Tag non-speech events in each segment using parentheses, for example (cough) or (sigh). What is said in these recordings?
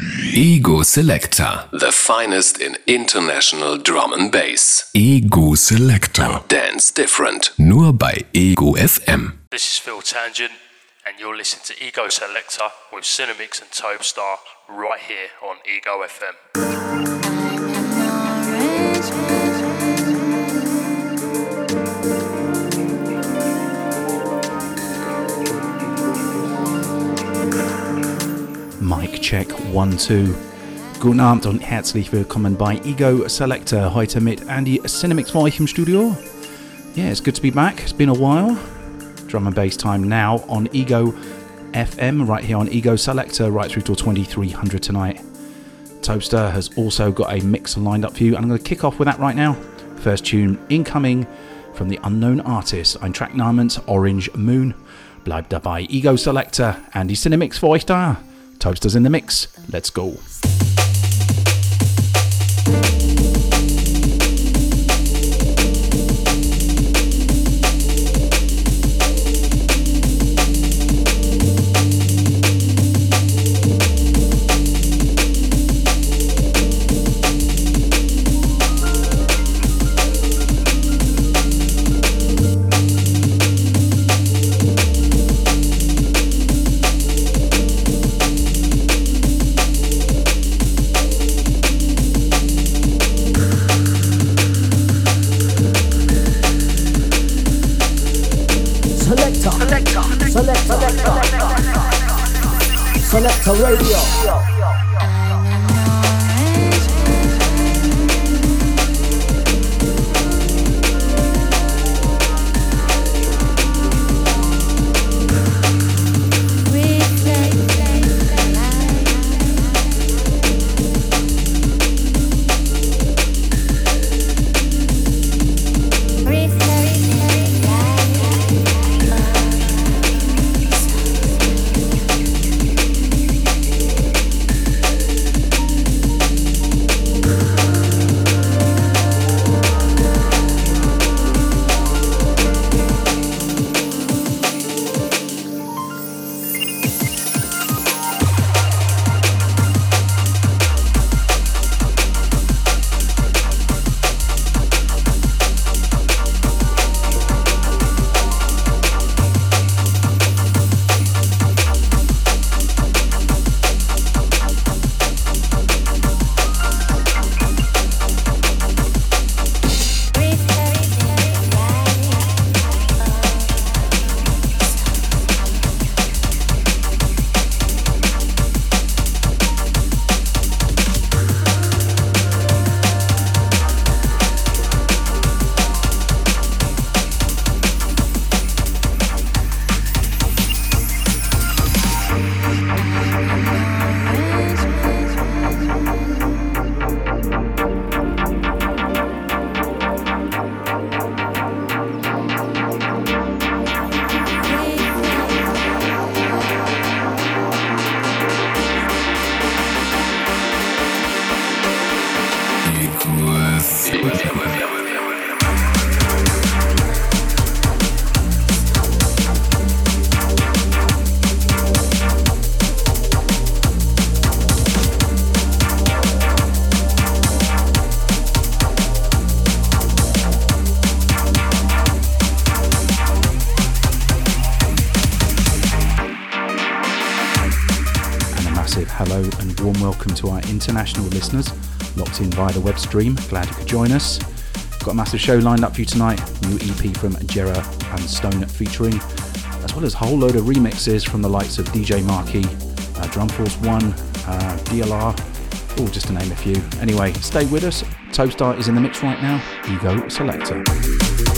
Ego Selector. The finest in international drum and bass. Ego Selector. Dance different. Nur bei Ego FM. This is Phil Tangent, and you're listening to Ego Selector with Cinemix and Topestar right here on Ego FM. Check 1 2. Guten Abend und herzlich willkommen bei Ego Selector. Heute mit Andy Cinemix for im Studio. Yeah, it's good to be back. It's been a while. Drum and bass time now on Ego FM, right here on Ego Selector, right through till 2300 tonight. Toaster has also got a mix lined up for you, and I'm going to kick off with that right now. First tune incoming from the unknown artist, ein Track Orange Moon. Bleibt dabei, Ego Selector, Andy Cinemix for euch da. Toasters in the mix. Let's go. International listeners locked in via the web stream. Glad you could join us. Got a massive show lined up for you tonight. New EP from Gerra and Stone featuring, as well as a whole load of remixes from the likes of DJ Marky, uh, Drum Force One, uh, DLR, all just to name a few. Anyway, stay with us. Toastar is in the mix right now. Ego Selector.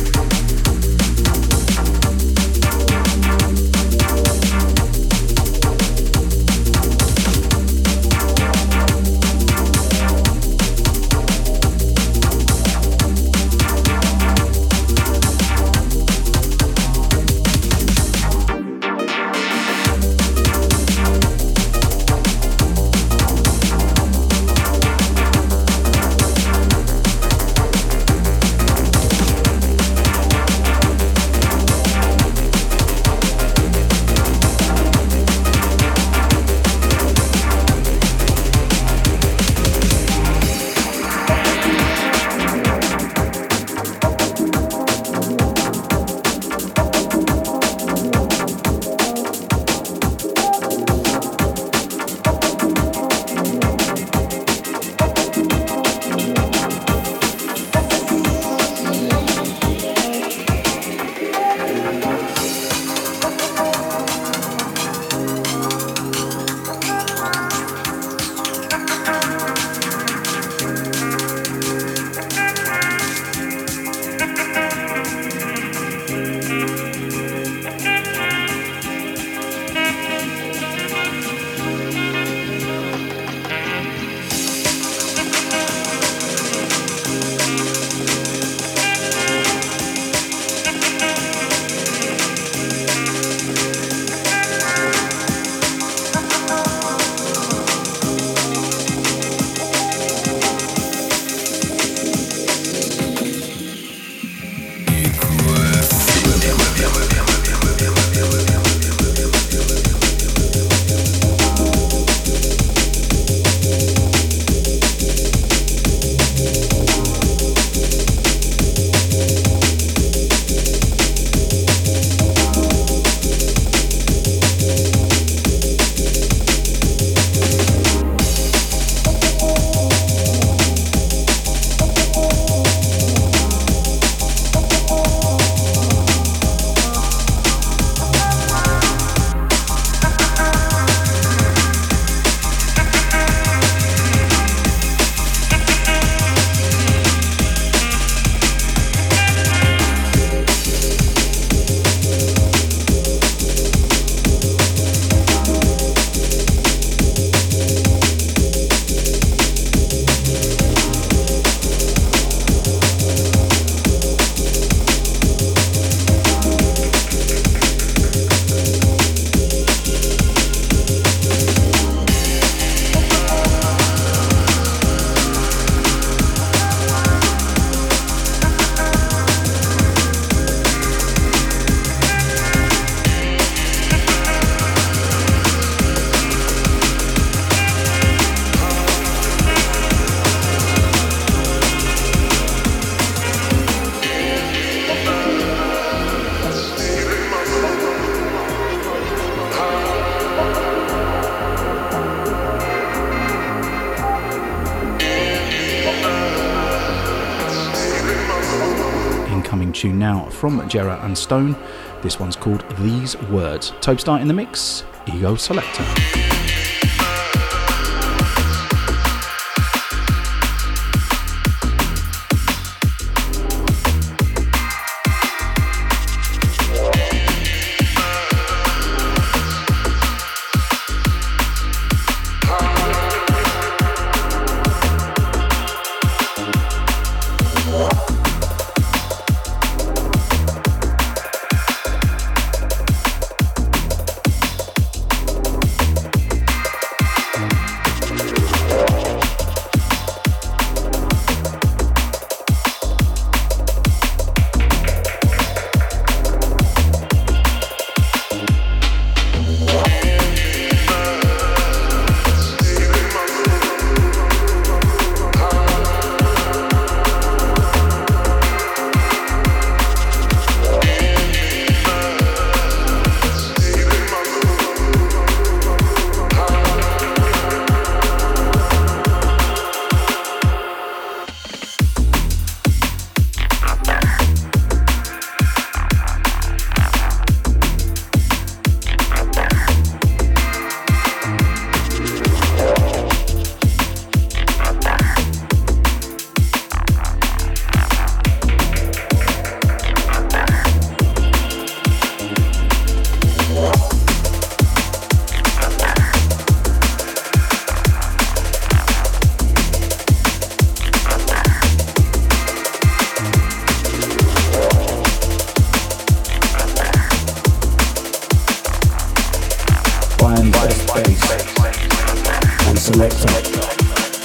Now from Gerra and Stone. This one's called These Words. Topestar in the mix, Ego Selector.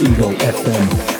Ego FM.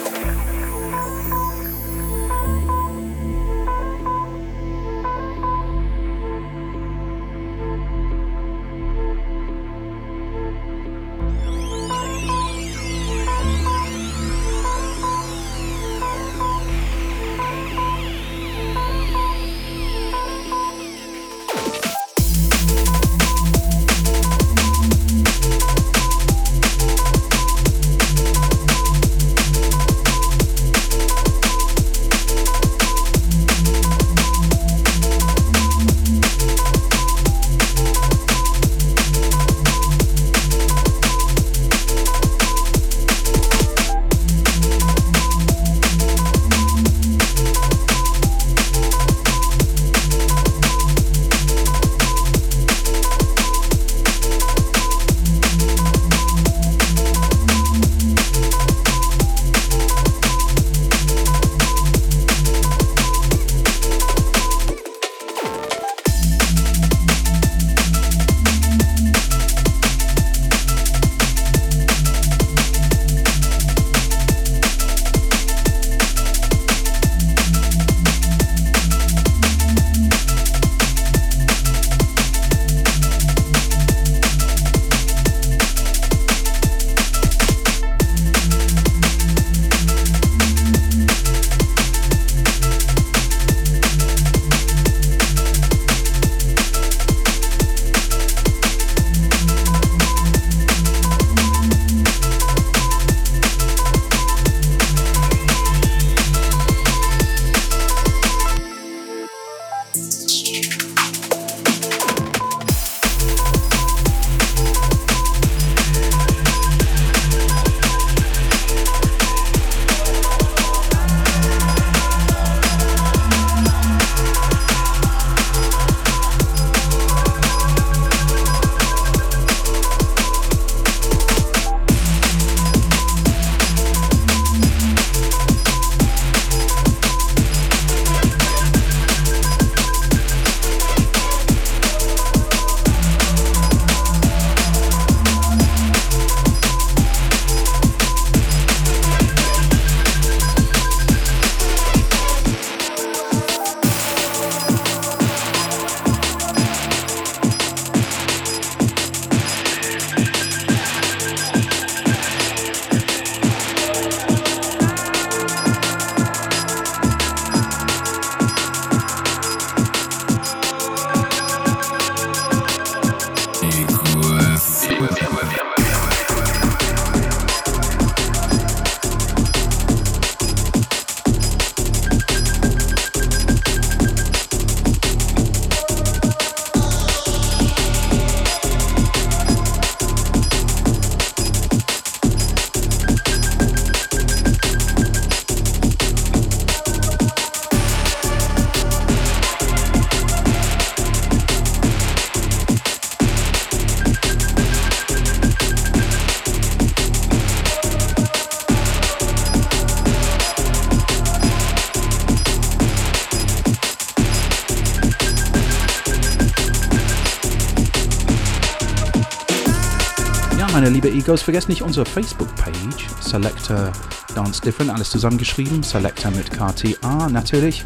Liebe Egos, vergesst nicht unsere Facebook-Page, Selector Dance Different, alles zusammengeschrieben, Selector mit KTA natürlich.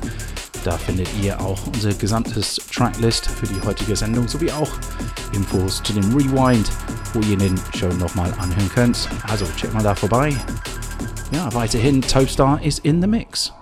Da findet ihr auch unser gesamtes Tracklist für die heutige Sendung sowie auch Infos zu dem Rewind, wo ihr den Show nochmal anhören könnt. Also check mal da vorbei. Ja, weiterhin Topstar ist in the mix.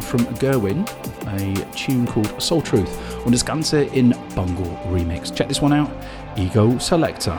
From Gerwin, a tune called Soul Truth und das Ganze in Bungle Remix. Check this one out, Ego Selector.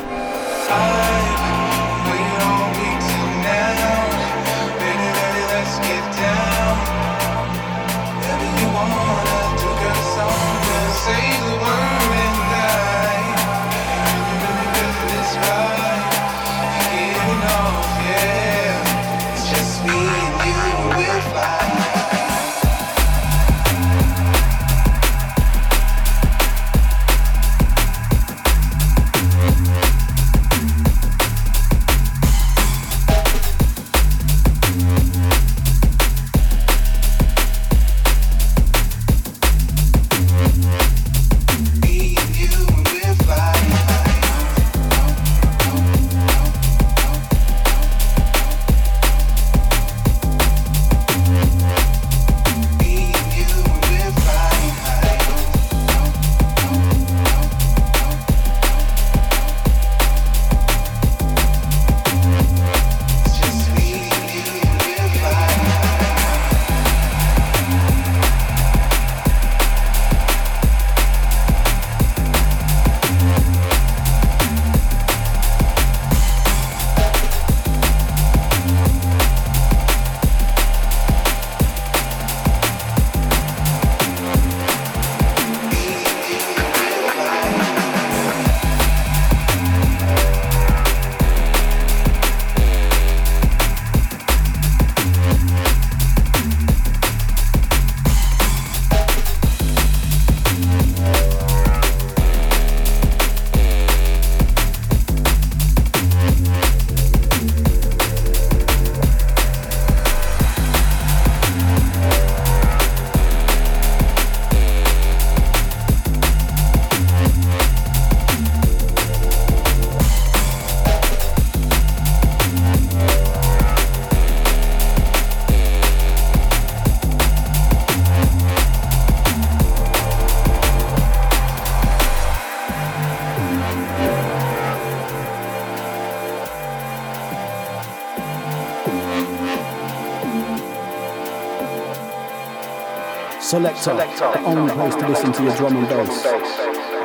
Selector, the only place to listen to your drum and bass.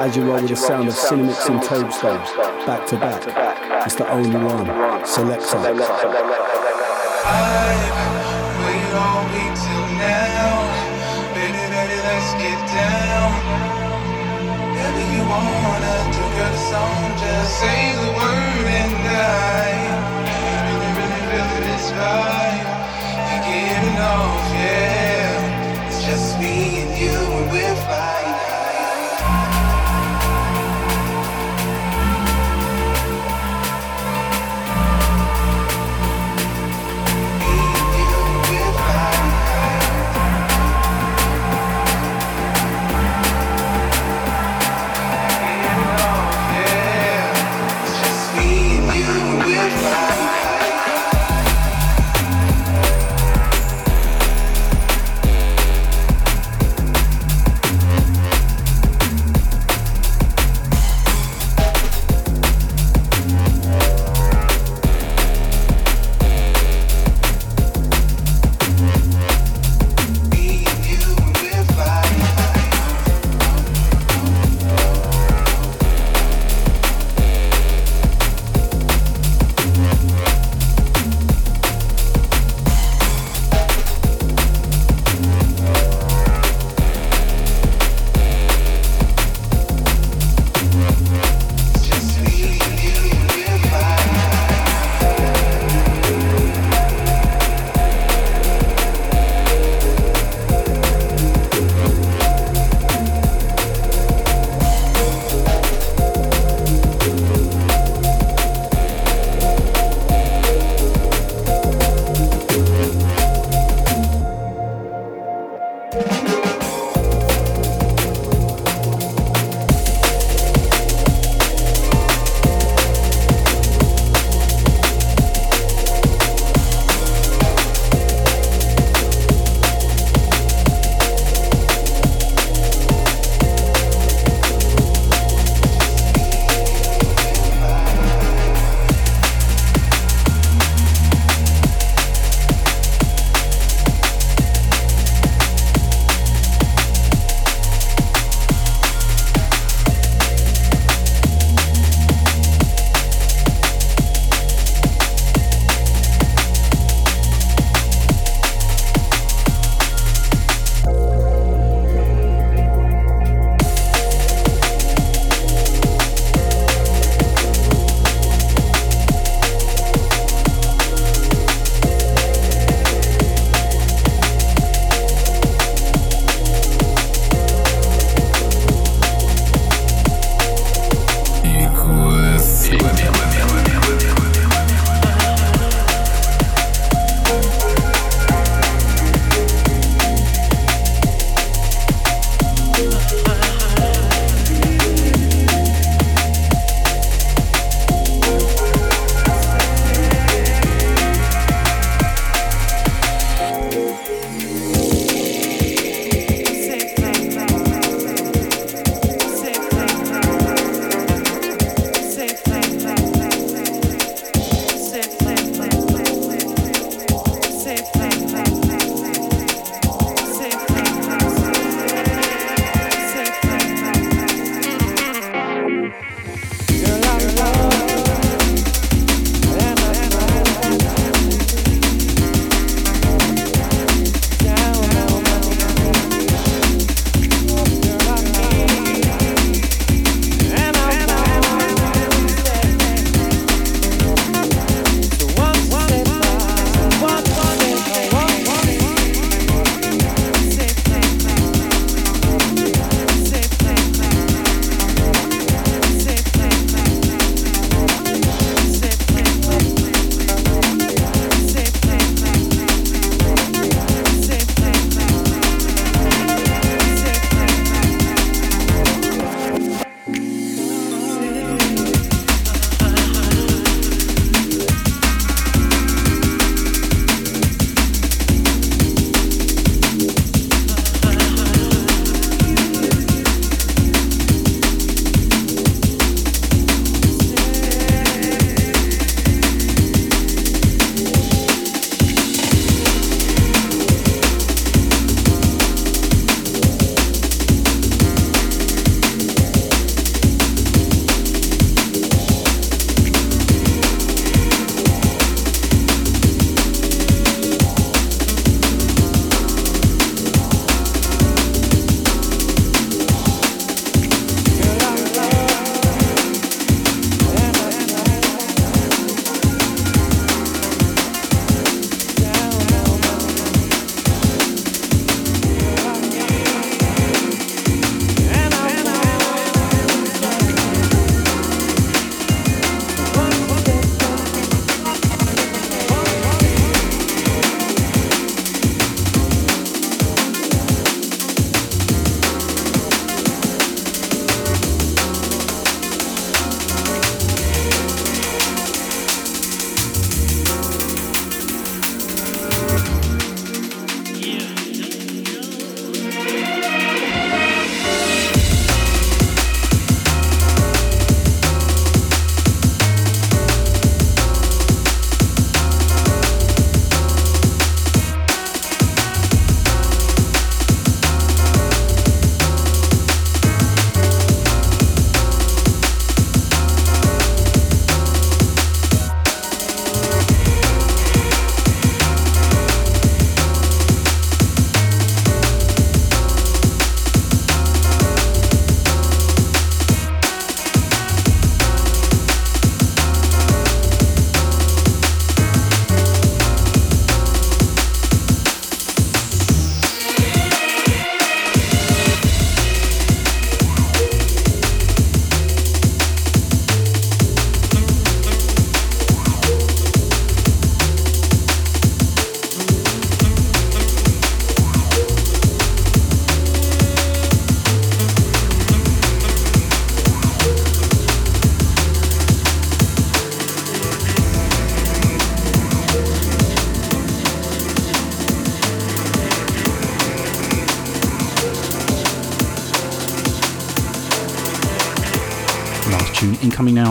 As you roll with the sound of Cinemix and Tobestone, back to back. It's the only one. Selector. I wait all week till now. Baby, baby, let's get down. Baby, you wanna do good song, just say the word and I really, really feel this vibe. You're getting off, yeah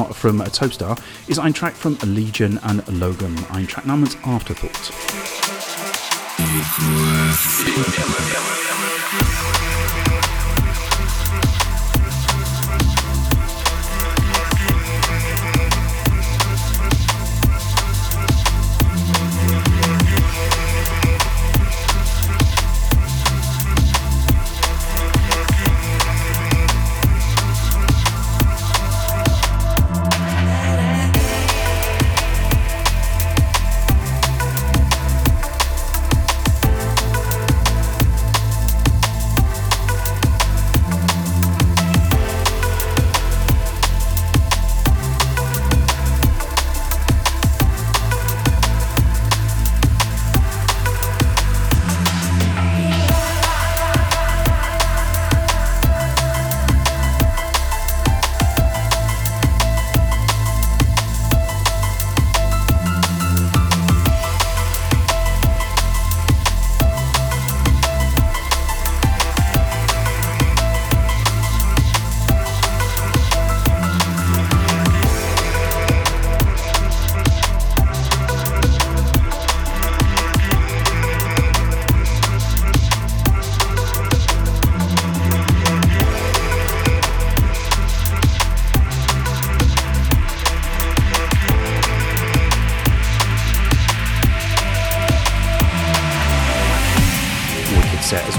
now from Topstar is ein track from Legion and Logan, ein track namens Afterthought.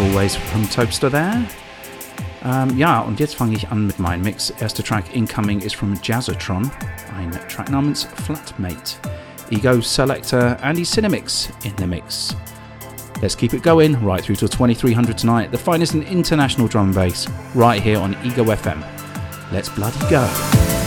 Always from Topster there. Um, ähm, ja, und jetzt fange ich an mit meinem Mix. Erster Track incoming ist from Jazzatron, ein Track namens Flatmate. Ego Selector Andy Cinemix in the mix. Let's keep it going right through till 2300 tonight. The finest in international drum and bass right here on Ego FM. Let's bloody go.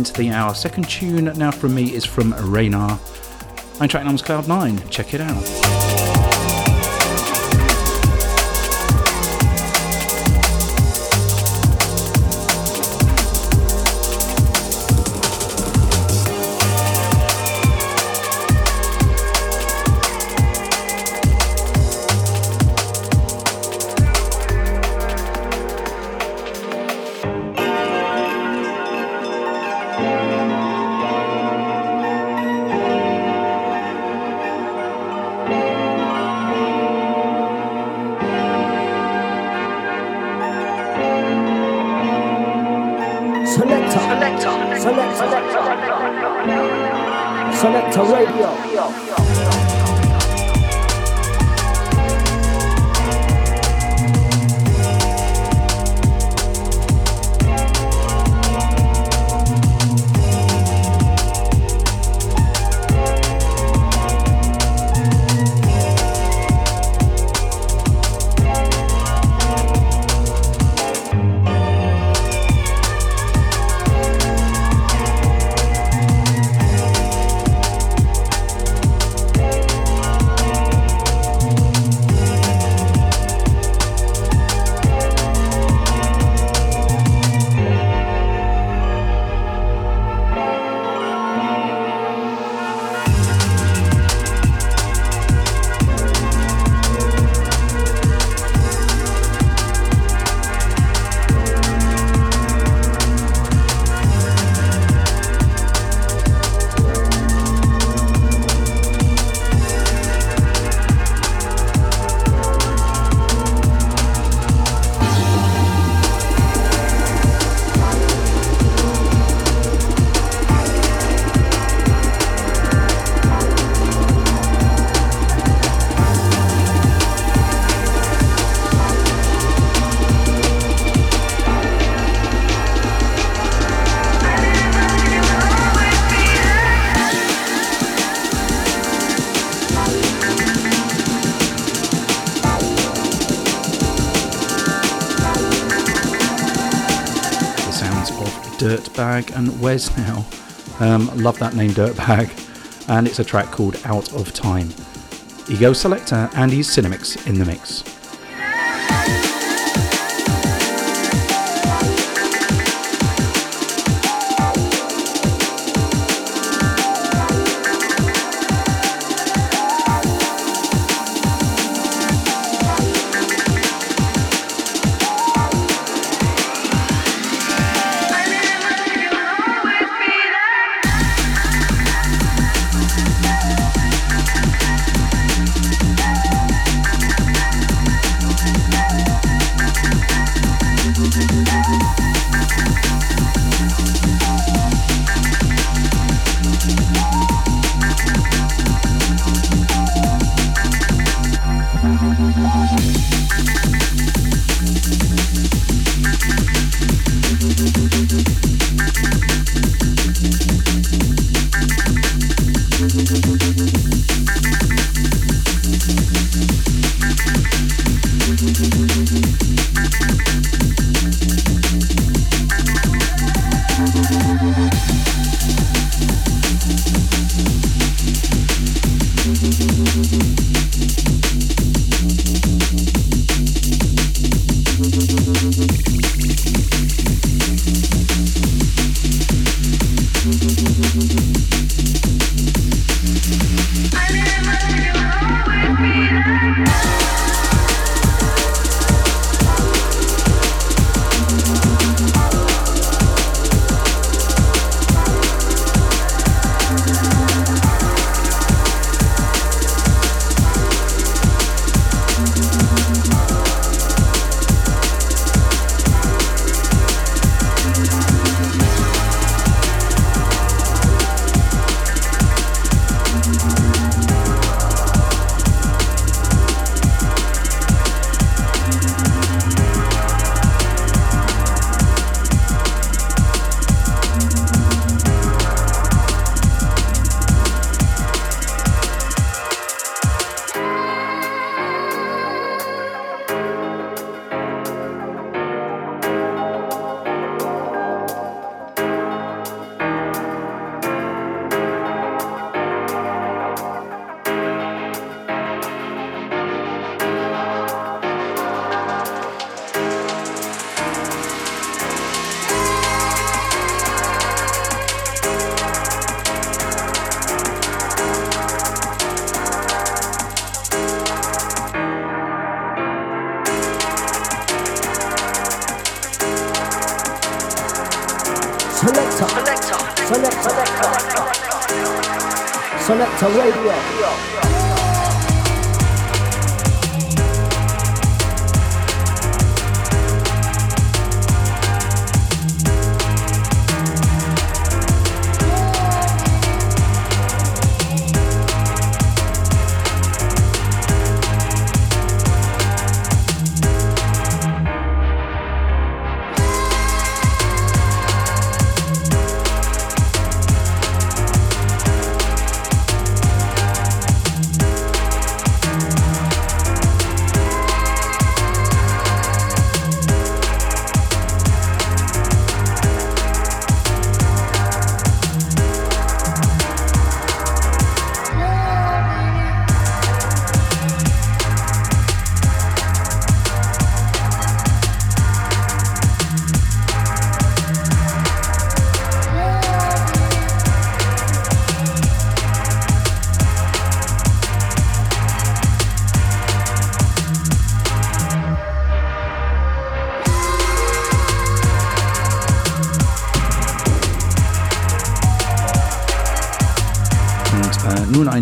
Into the hour. Second tune now from me is from Raynar. My track name's Cloud9. Check it out. And Wes now. Um, love that name, Dirtbag. And it's a track called Out of Time. Ego Selector, and Andy's Cinemix in the mix. 在外地。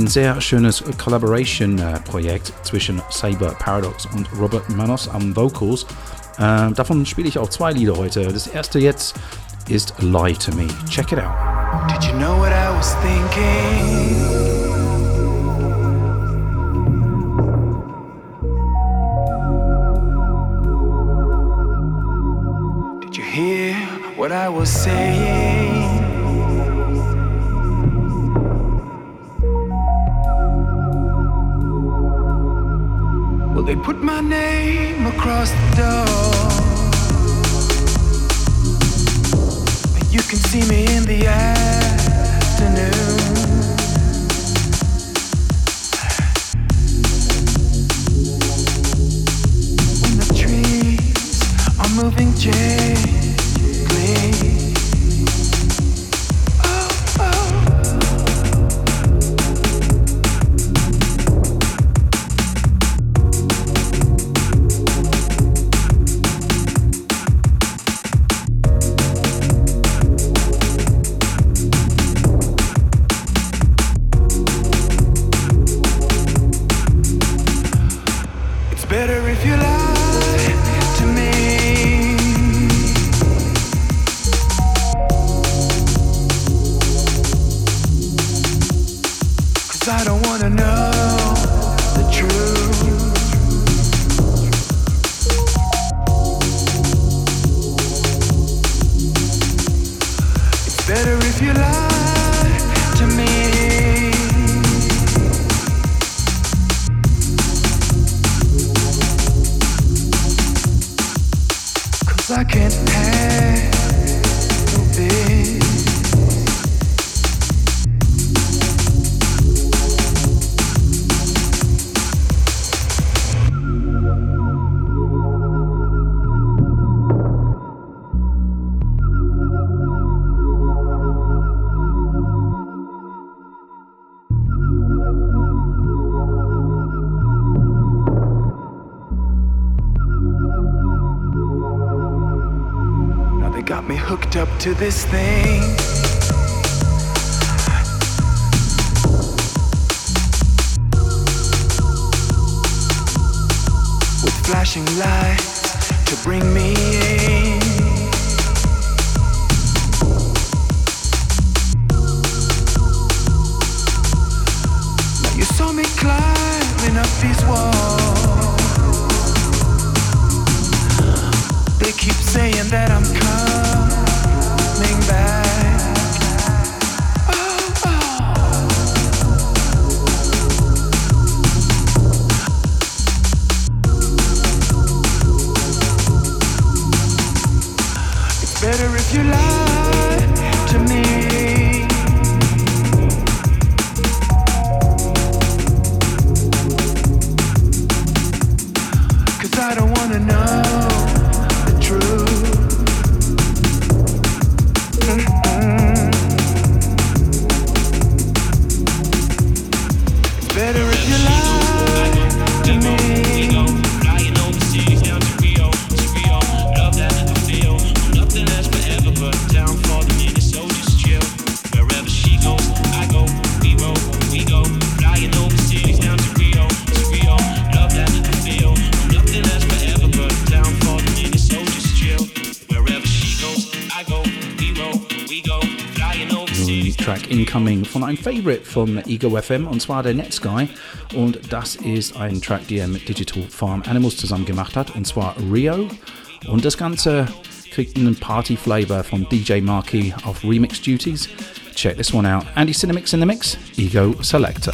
Sehr schönes Collaboration-Projekt zwischen Cyber Paradox und Robert Manos am Vocals. Äh, davon spiele ich auch zwei Lieder heute. Das erste jetzt ist Lie to Me. Check it out. Did you know what I was thinking? Did you hear what I was saying? They put my name across town And you can see me in the afternoon when the trees are door. To this thing. With flashing lights to bring me in. You saw me climbing up these walls. They keep saying that I'm coming Favorite von Ego FM und zwar der Netsky und das ist ein Track, die er mit Digital Farm Animals zusammen gemacht hat und zwar Rio und das Ganze kriegt einen Party Flavor von DJ Marky auf Remix Duties. Check this one out. Andy Cinemix in the mix, Ego Selector.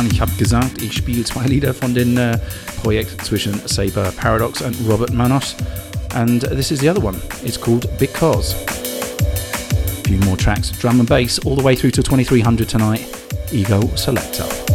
Getan. Ich habe gesagt, ich spiele zwei Lieder von dem uh, Projekt zwischen Saber Paradox und Robert Manos. And this is the other one. It's called Because. A few more tracks, drum and bass, all the way through to 2300 tonight. Ego Selector.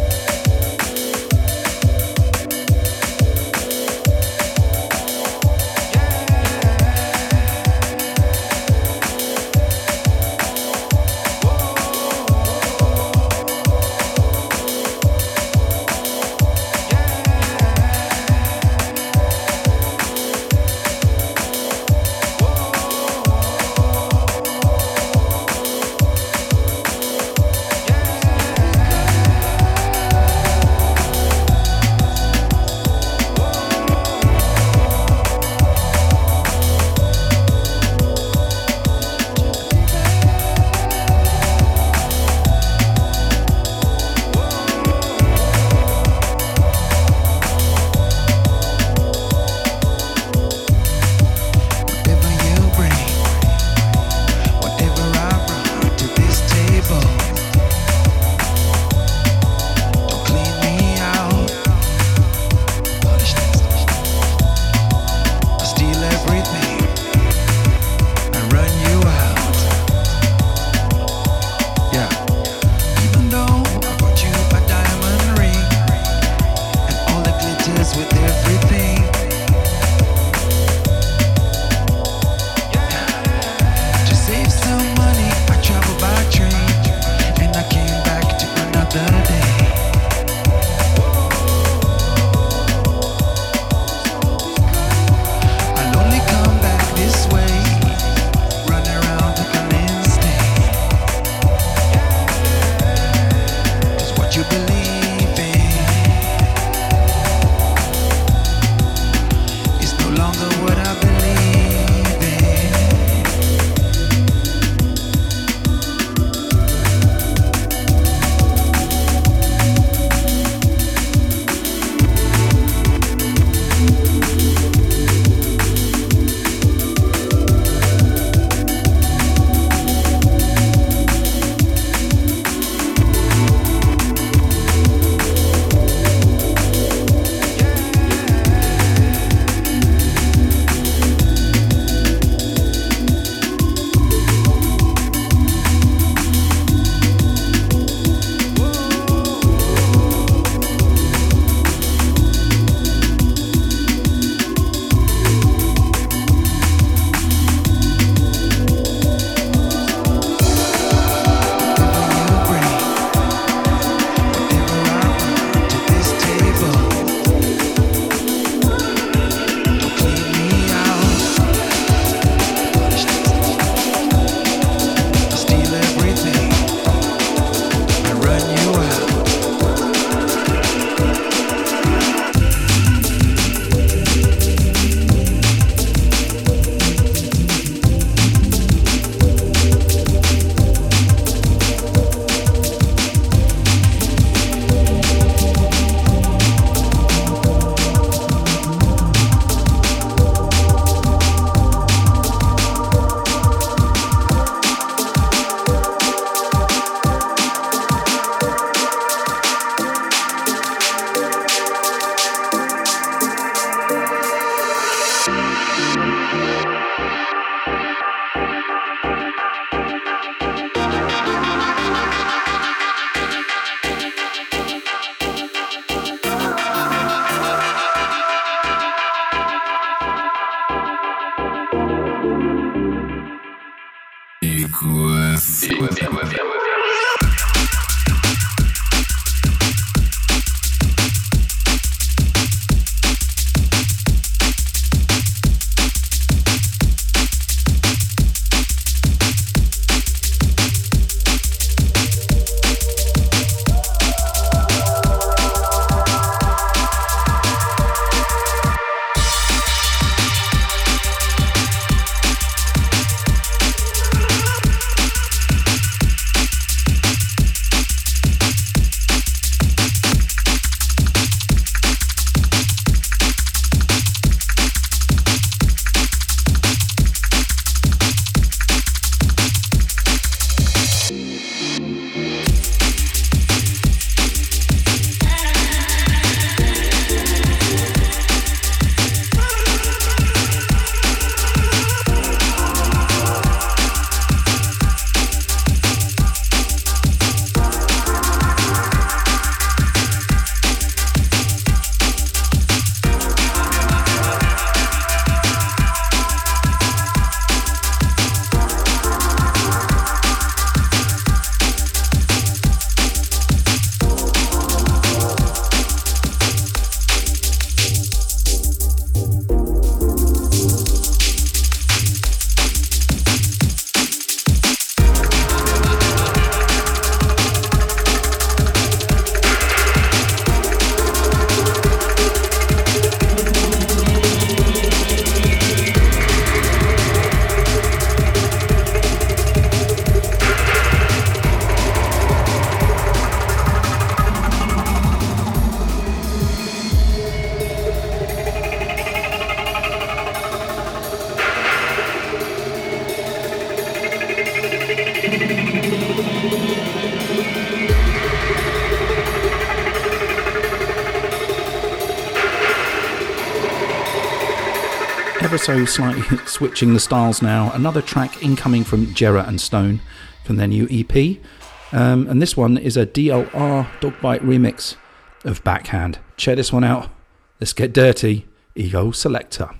Slightly (laughs) switching the styles now. Another track incoming from Gerra and Stone from their new EP. Um, and this one is a DLR Dogbite remix of Backhand. Check this one out. Let's get dirty. Ego Selector.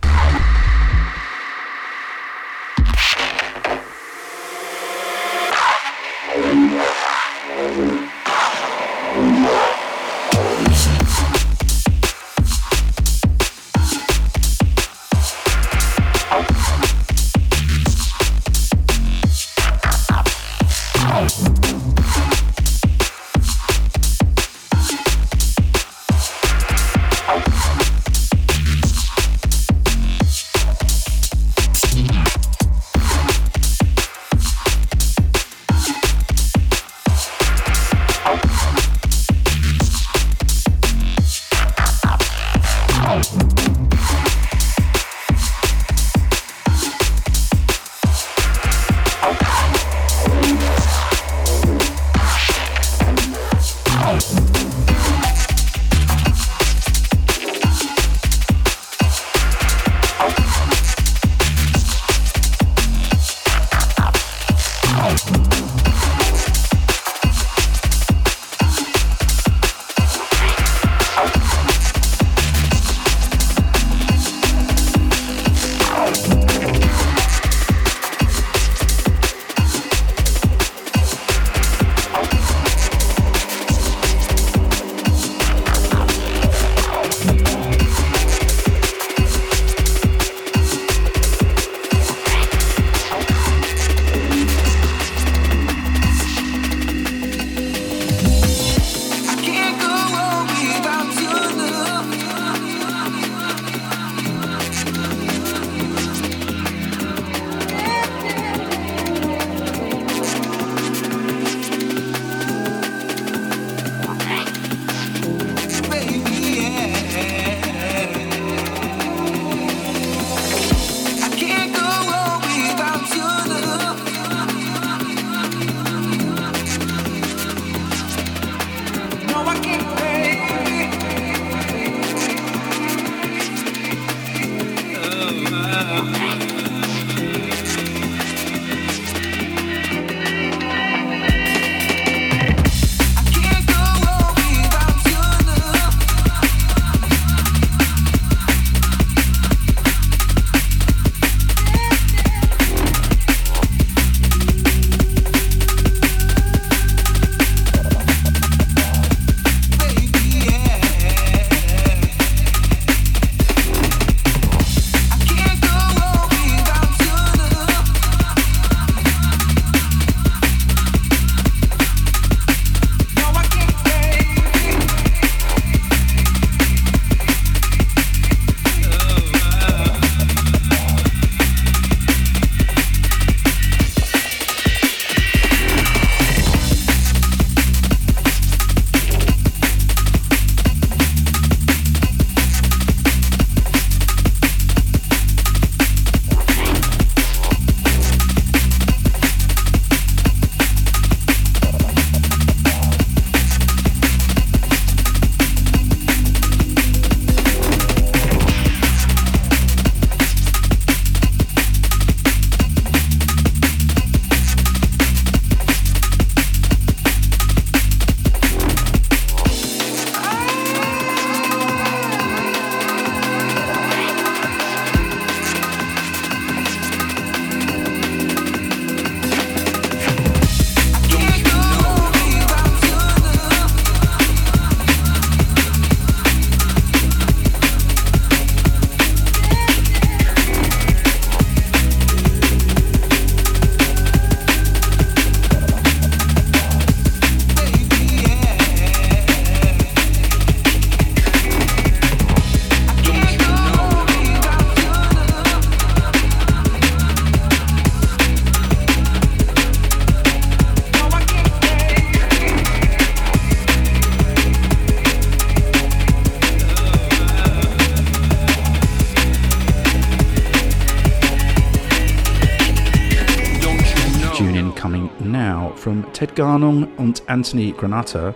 Garnung und Anthony Granata.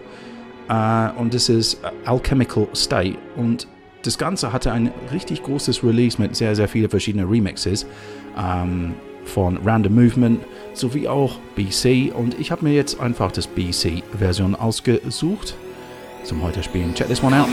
Äh, und es ist Alchemical State. Und das Ganze hatte ein richtig großes Release mit sehr, sehr vielen verschiedenen Remixes ähm, von Random Movement sowie auch BC. Und ich habe mir jetzt einfach das BC-Version ausgesucht zum heute spielen. Check this one out.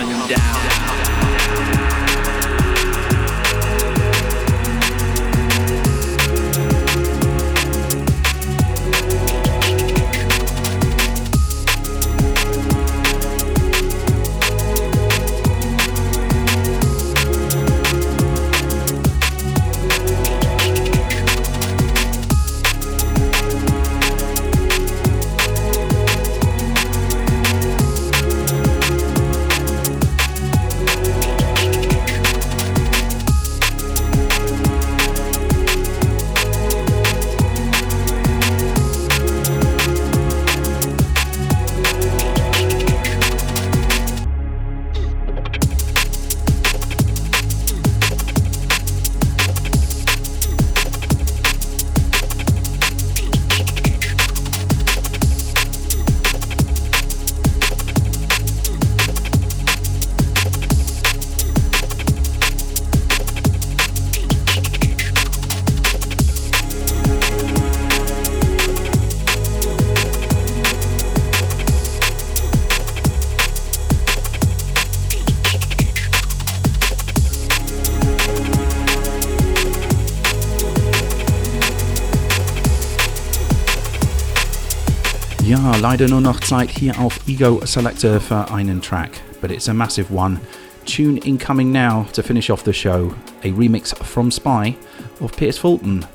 Leider nur noch Zeit hier auf Ego Selector für einen Track, but it's a massive one. Tune incoming now to finish off the show. A remix from Spy of Piers Fulton,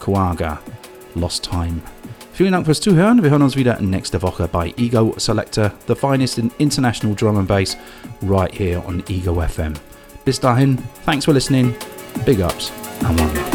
Coaga, Lost Time. Vielen Dank fürs Zuhören. Wir hören uns wieder nächste Woche bei Ego Selector, the finest in international drum and bass, right here on Ego FM. Bis dahin, thanks for listening, big ups, and one